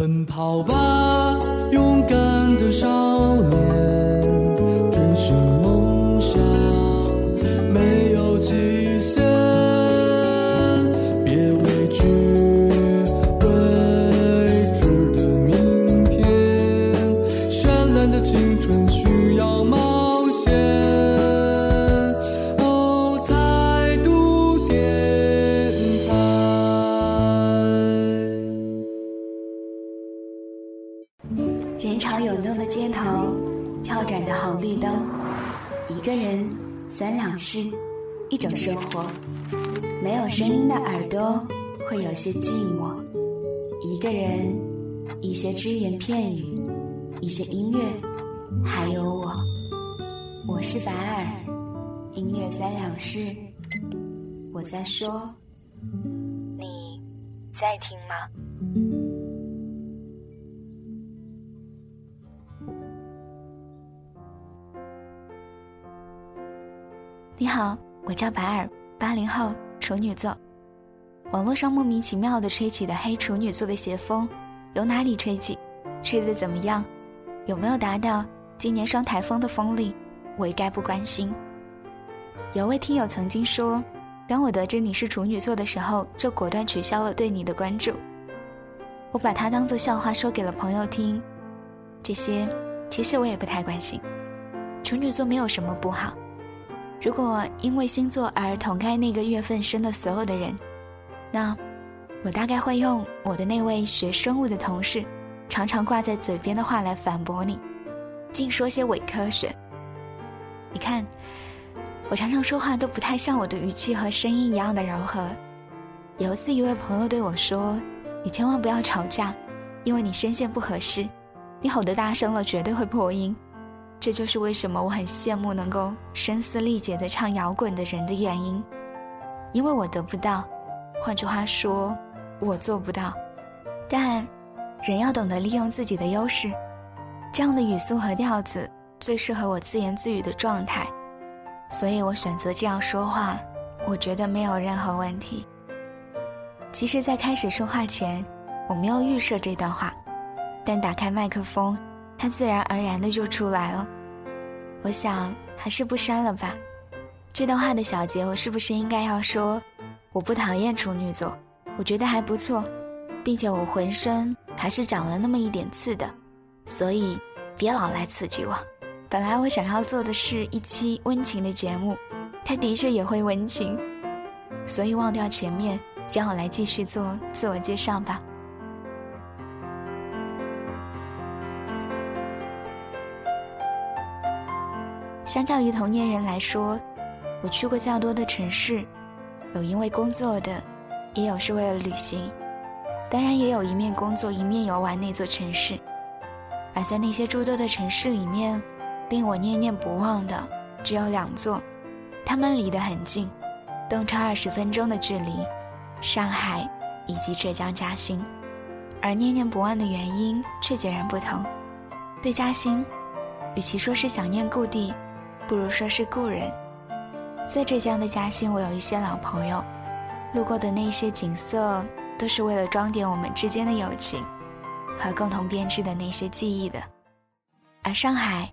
奔跑吧，勇敢的少年，三两事，一种生活。没有声音的耳朵会有些寂寞，一个人，一些只言片语，一些音乐，还有我。我是白尔，音乐三两事，我在说，你在听吗？好，我叫白尔，八零后，处女座。网络上莫名其妙的吹起的黑处女座的邪风，由哪里吹起？吹得怎么样？有没有达到今年双台风的风力？我一概不关心。有位听友曾经说，当我得知你是处女座的时候，就果断取消了对你的关注。我把它当做笑话说给了朋友听。这些其实我也不太关心。处女座没有什么不好。如果因为星座而同该那个月份生的所有的人，那我大概会用我的那位学生物的同事常常挂在嘴边的话来反驳你，净说些伪科学。你看，我常常说话都不太像我的语气和声音一样的柔和。有一次，一位朋友对我说：“你千万不要吵架，因为你声线不合适，你吼得大声了绝对会破音。”这就是为什么我很羡慕能够声嘶力竭的唱摇滚的人的原因，因为我得不到，换句话说，我做不到。但，人要懂得利用自己的优势，这样的语速和调子最适合我自言自语的状态，所以我选择这样说话，我觉得没有任何问题。其实，在开始说话前，我没有预设这段话，但打开麦克风。它自然而然的就出来了，我想还是不删了吧。这段话的小结，我是不是应该要说，我不讨厌处女座，我觉得还不错，并且我浑身还是长了那么一点刺的，所以别老来刺激我。本来我想要做的是一期温情的节目，它的确也会温情，所以忘掉前面，让我来继续做自我介绍吧。相较于同年人来说，我去过较多的城市，有因为工作的，也有是为了旅行，当然也有一面工作一面游玩那座城市。而在那些诸多的城市里面，令我念念不忘的只有两座，他们离得很近，动车二十分钟的距离，上海以及浙江嘉兴。而念念不忘的原因却截然不同。对嘉兴，与其说是想念故地。不如说是故人，在浙江的嘉兴，我有一些老朋友，路过的那些景色，都是为了装点我们之间的友情，和共同编织的那些记忆的。而上海，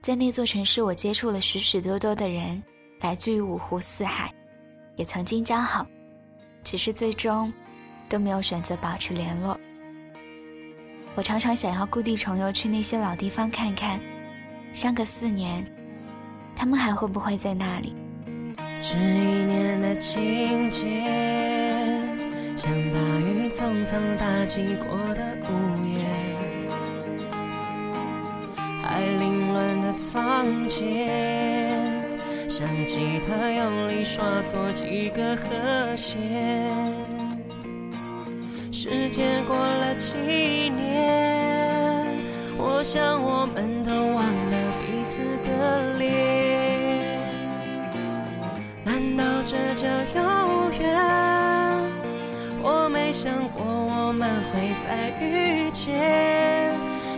在那座城市，我接触了许许多多的人，来自于五湖四海，也曾经交好，只是最终都没有选择保持联络。我常常想要故地重游，去那些老地方看看，相隔四年。他们还会不会在那里？这一年的情节，像大雨匆匆打击过的屋檐，还凌乱的房间，像吉他用力刷错几个和弦。时间过了几年，我想我们都忘了这叫永远，我没想过我们会再遇见。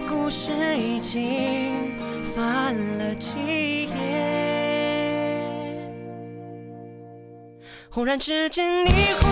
故事已经翻了几页，忽然之间，你忽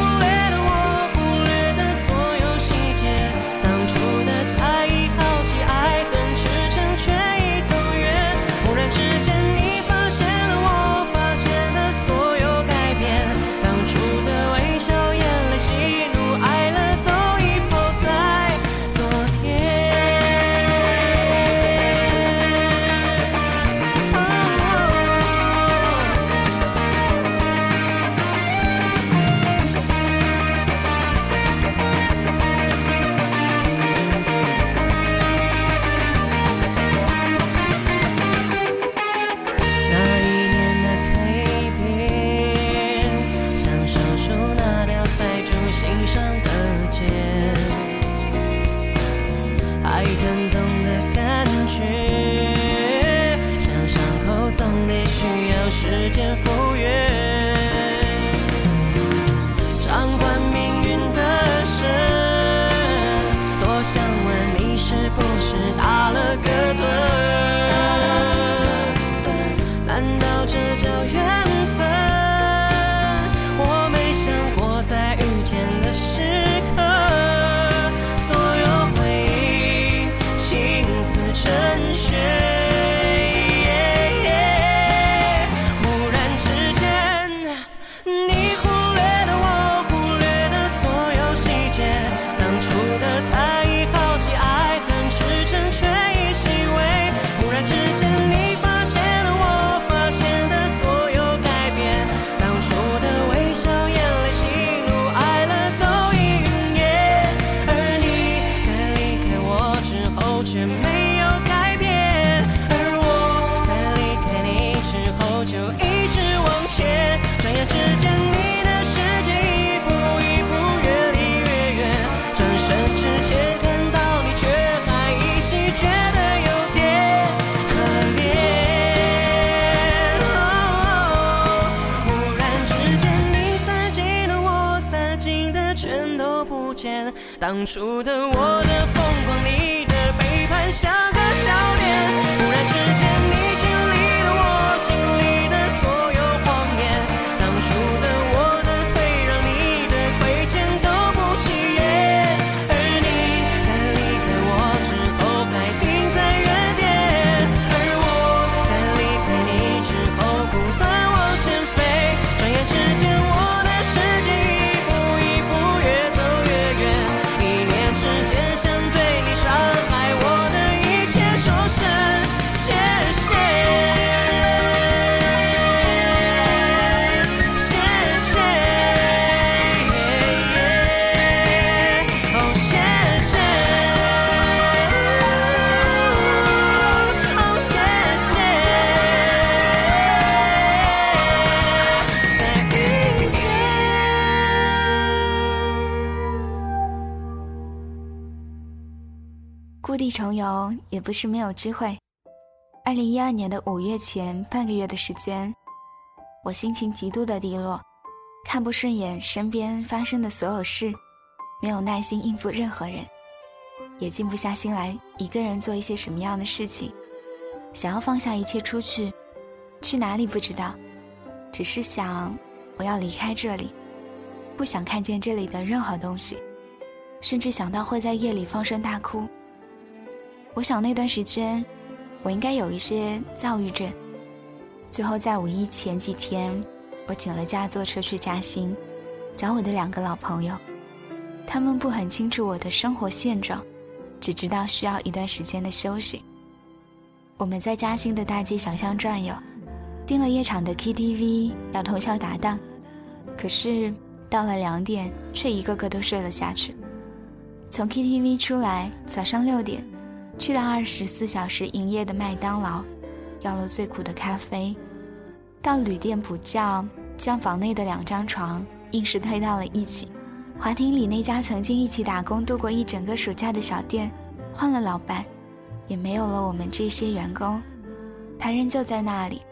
当初的我的也不是没有机会。二零一二年的五月前半个月的时间，我心情极度的低落，看不顺眼身边发生的所有事，没有耐心应付任何人，也静不下心来一个人做一些什么样的事情，想要放下一切出去，去哪里不知道，只是想我要离开这里，不想看见这里的任何东西，甚至想到会在夜里放声大哭。我想那段时间，我应该有一些躁郁症。最后在五一前几天，我请了假坐车去嘉兴，找我的两个老朋友。他们不很清楚我的生活现状，只知道需要一段时间的休息。我们在嘉兴的大街小巷转悠，订了夜场的 KTV，要通宵达旦。可是到了两点，却一个个都睡了下去。从 KTV 出来，早上六点。去到二十四小时营业的麦当劳，要了最苦的咖啡。到旅店补觉，将房内的两张床硬是推到了一起。华庭里那家曾经一起打工度过一整个暑假的小店，换了老板，也没有了我们这些员工，他仍旧在那里。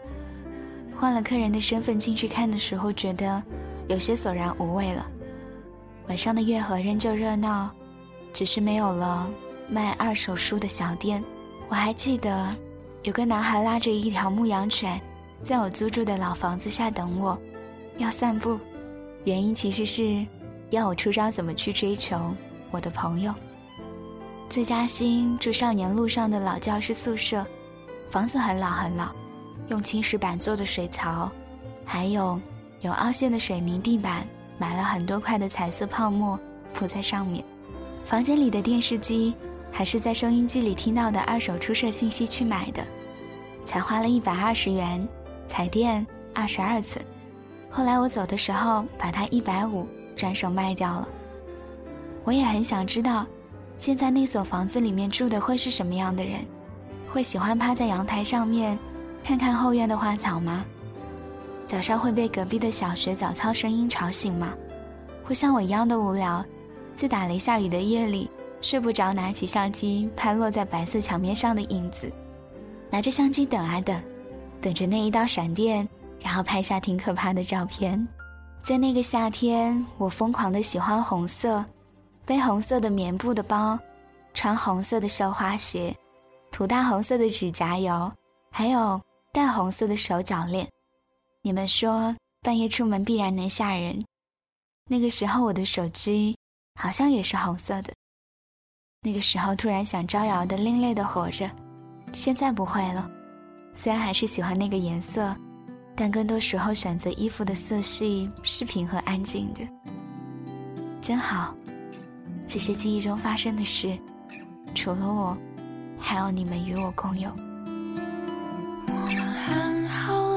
换了客人的身份进去看的时候，觉得有些索然无味了。晚上的月河仍旧热闹，只是没有了。卖二手书的小店，我还记得有个男孩拉着一条牧羊犬，在我租住的老房子下等我，要散步。原因其实是要我出招怎么去追求我的朋友。在嘉兴住少年路上的老教师宿舍，房子很老很老，用青石板做的水槽，还有有凹陷的水泥地板，买了很多块的彩色泡沫铺在上面。房间里的电视机。还是在收音机里听到的二手出售信息去买的，才花了一百二十元，彩电二十二寸。后来我走的时候，把它一百五转手卖掉了。我也很想知道，现在那所房子里面住的会是什么样的人？会喜欢趴在阳台上面，看看后院的花草吗？早上会被隔壁的小学早操声音吵醒吗？会像我一样的无聊，在打雷下雨的夜里。睡不着，拿起相机拍落在白色墙面上的影子，拿着相机等啊等，等着那一道闪电，然后拍下挺可怕的照片。在那个夏天，我疯狂的喜欢红色，背红色的棉布的包，穿红色的绣花鞋，涂大红色的指甲油，还有戴红色的手脚链。你们说半夜出门必然能吓人，那个时候我的手机好像也是红色的。那个时候突然想招摇的另类的活着，现在不会了。虽然还是喜欢那个颜色，但更多时候选择衣服的色系是平和安静的。真好，这些记忆中发生的事，除了我，还有你们与我共有。我们很好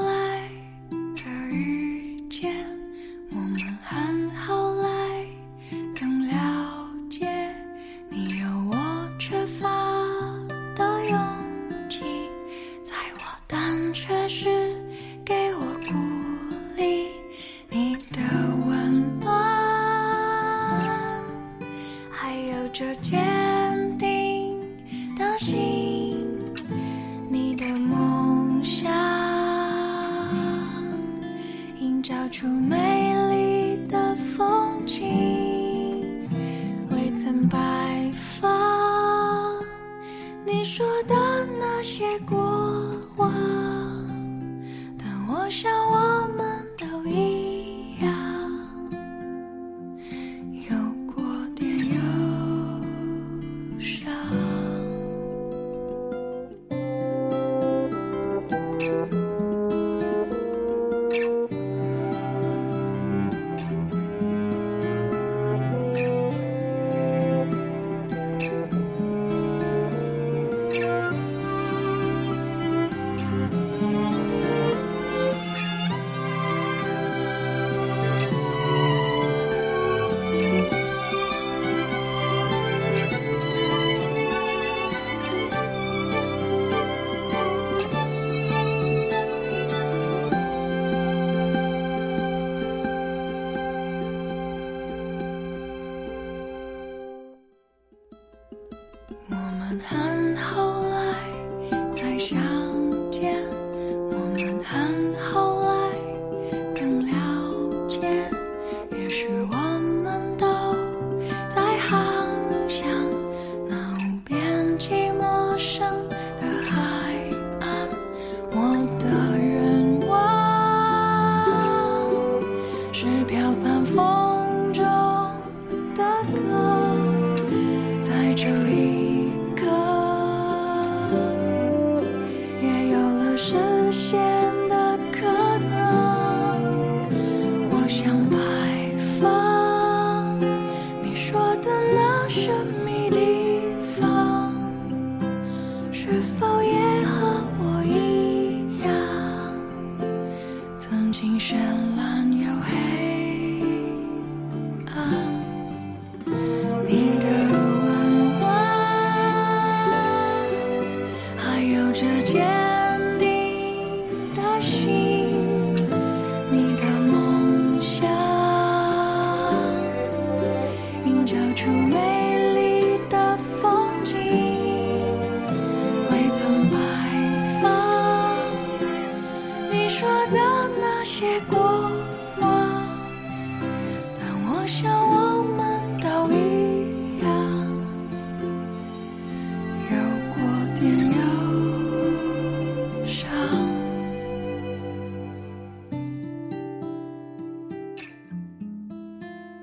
我们很好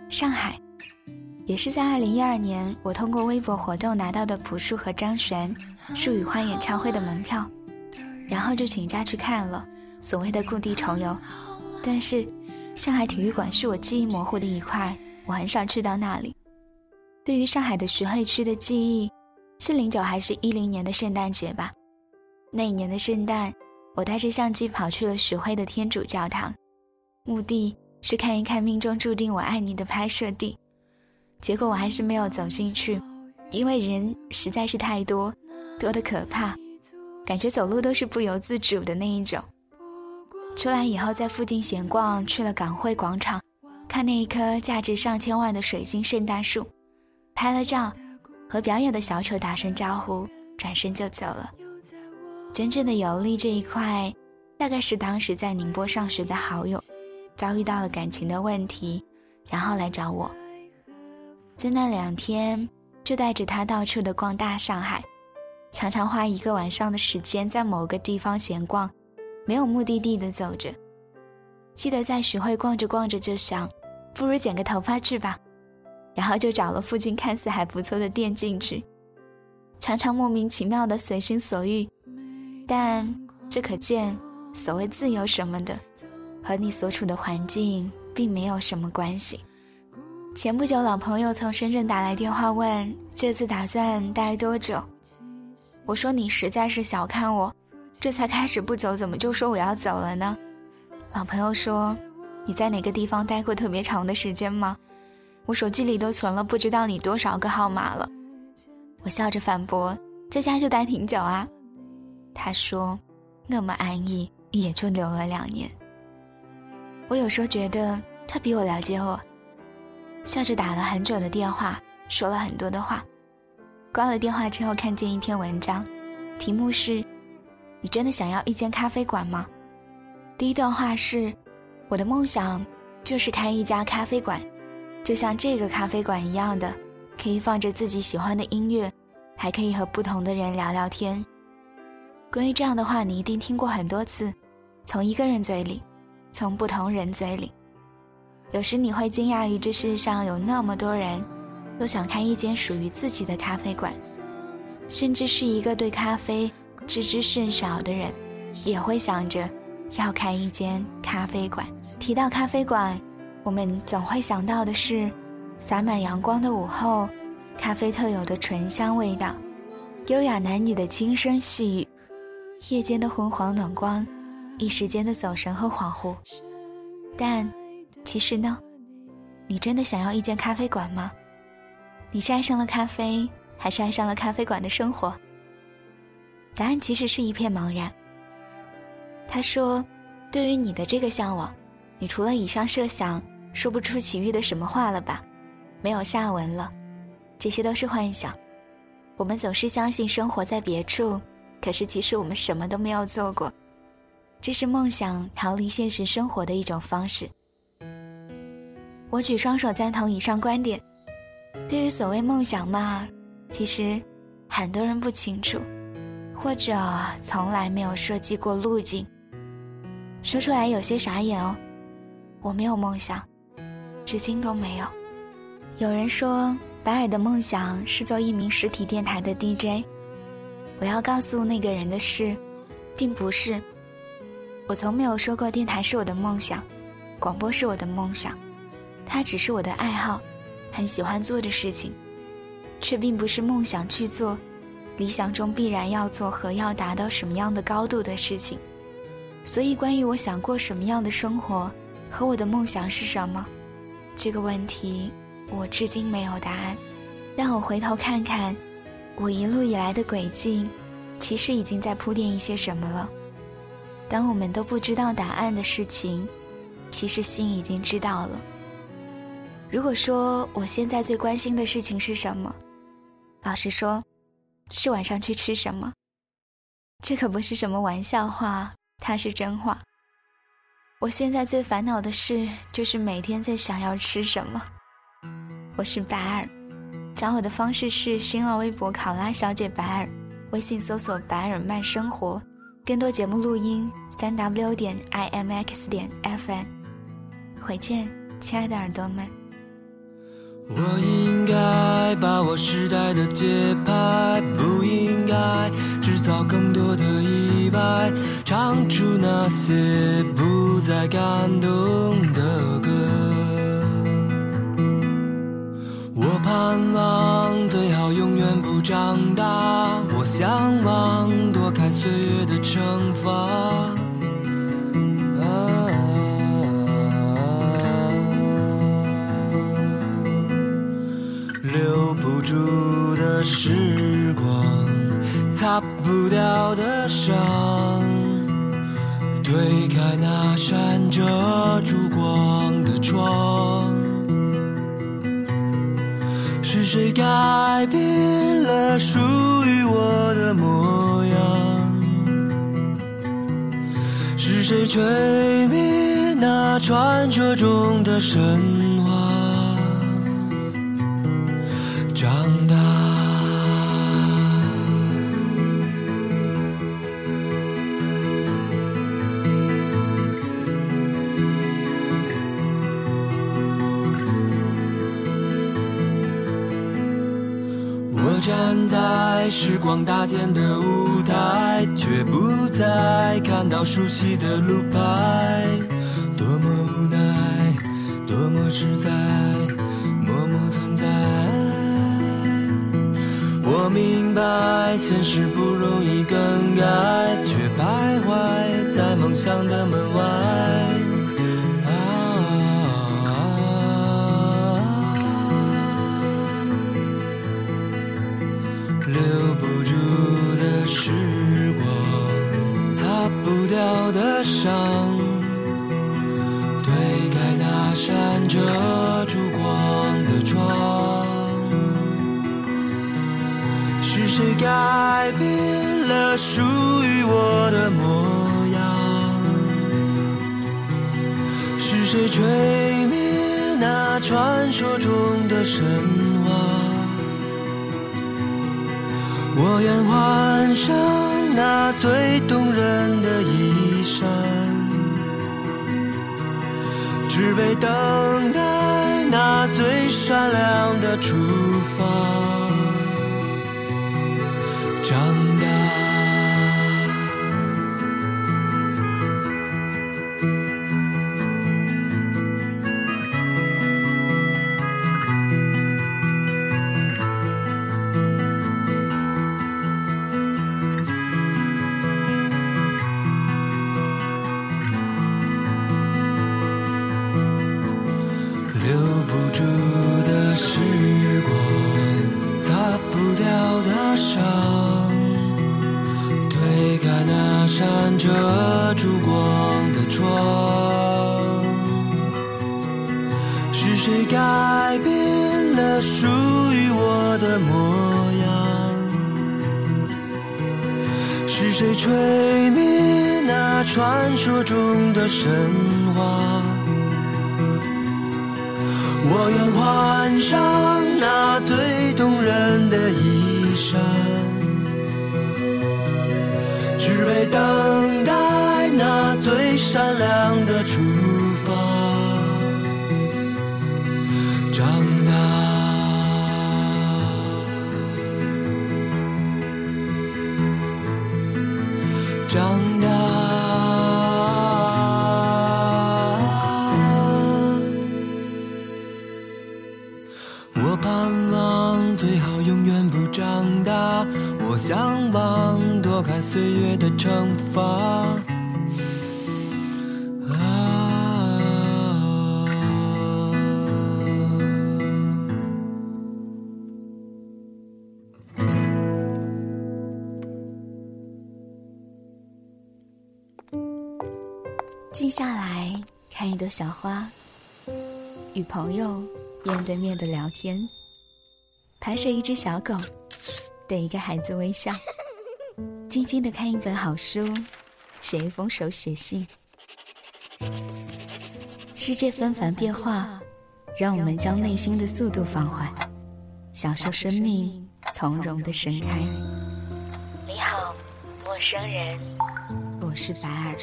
上海，也是在二零一二年，我通过微博活动拿到的朴树和张悬《树与花》演唱会的门票，然后就请假去看了，所谓的故地重游。但是，上海体育馆是我记忆模糊的一块，我很少去到那里。对于上海的徐汇区的记忆，是零九还是一零年的圣诞节吧？那一年的圣诞，我带着相机跑去了徐汇的天主教堂，目的是看一看命中注定我爱你的拍摄地。结果我还是没有走进去，因为人实在是太多，多的可怕，感觉走路都是不由自主的那一种。出来以后，在附近闲逛，去了港汇广场，看那一棵价值上千万的水晶圣诞树，拍了照，和表演的小丑打声招呼，转身就走了。真正的游历这一块，大概是当时在宁波上学的好友，遭遇到了感情的问题，然后来找我。在那两天，就带着他到处的逛大上海，常常花一个晚上的时间在某个地方闲逛，没有目的地的走着。记得在徐汇逛着逛着就想，不如剪个头发去吧，然后就找了附近看似还不错的店进去，常常莫名其妙的随心所欲。但这可见，所谓自由什么的，和你所处的环境并没有什么关系。前不久，老朋友从深圳打来电话问这次打算待多久。我说你实在是小看我，这才开始不久，怎么就说我要走了呢？老朋友说，你在哪个地方待过特别长的时间吗？我手机里都存了不知道你多少个号码了。我笑着反驳，在家就待挺久啊。他说：“那么安逸，也就留了两年。”我有时候觉得他比我了解我，笑着打了很久的电话，说了很多的话。挂了电话之后，看见一篇文章，题目是：“你真的想要一间咖啡馆吗？”第一段话是：“我的梦想就是开一家咖啡馆，就像这个咖啡馆一样的，可以放着自己喜欢的音乐，还可以和不同的人聊聊天。”关于这样的话，你一定听过很多次，从一个人嘴里，从不同人嘴里。有时你会惊讶于这世上有那么多人，都想开一间属于自己的咖啡馆，甚至是一个对咖啡知之甚少的人，也会想着要开一间咖啡馆。提到咖啡馆，我们总会想到的是洒满阳光的午后，咖啡特有的醇香味道，优雅男女的轻声细语。夜间的昏黄暖光，一时间的走神和恍惚。但，其实呢，你真的想要一间咖啡馆吗？你是爱上了咖啡，还是爱上了咖啡馆的生活？答案其实是一片茫然。他说：“对于你的这个向往，你除了以上设想，说不出其余的什么话了吧？没有下文了，这些都是幻想。我们总是相信生活在别处。”可是，其实我们什么都没有做过，这是梦想逃离现实生活的一种方式。我举双手赞同以上观点。对于所谓梦想嘛，其实很多人不清楚，或者从来没有设计过路径。说出来有些傻眼哦，我没有梦想，至今都没有。有人说，白尔的梦想是做一名实体电台的 DJ。我要告诉那个人的是，并不是。我从没有说过电台是我的梦想，广播是我的梦想，它只是我的爱好，很喜欢做的事情，却并不是梦想去做，理想中必然要做和要达到什么样的高度的事情。所以，关于我想过什么样的生活和我的梦想是什么，这个问题我至今没有答案。让我回头看看。我一路以来的轨迹，其实已经在铺垫一些什么了。当我们都不知道答案的事情，其实心已经知道了。如果说我现在最关心的事情是什么，老实说，是晚上去吃什么。这可不是什么玩笑话，它是真话。我现在最烦恼的事，就是每天在想要吃什么。我是白尔。找我的方式是新浪微博考拉小姐白尔，微信搜索白尔慢生活，更多节目录音三 w 点 i m x 点 f n 回见，亲爱的耳朵们。我应该把握时代的节拍，不应该造更多的意外，唱出那些不再感动的歌。我盼望最好永远不长大，我向往躲开岁月的惩罚。留不住的时光，擦不掉的伤，推开那扇遮住光的窗。是谁改变了属于我的模样？是谁吹灭那传说中的神在时光搭建的舞台，却不再看到熟悉的路牌。多么无奈，多么实在，默默存在。我明白，现实不容易更改，却徘徊在梦想的门不掉的伤，推开那扇遮住光的窗。是谁改变了属于我的模样？是谁吹灭那传说中的神话？我愿换上那最动人的衣山，只为等待那最闪亮的出发。传说中的神话？我愿换上那最动人的衣衫。只为等待那最闪亮的出岁月的惩罚。静下来看一朵小花，与朋友面对面的聊天，拍摄一只小狗，对一个孩子微笑。静静的看一本好书，写一封手写信。世界纷繁变化，让我们将内心的速度放缓，享受生命从容的盛开。你好，陌生人。我是白尔。